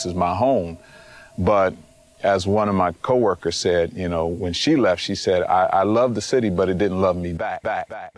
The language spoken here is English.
this is my home. But as one of my coworkers said, you know, when she left, she said, I, I love the city, but it didn't love me back, back, back.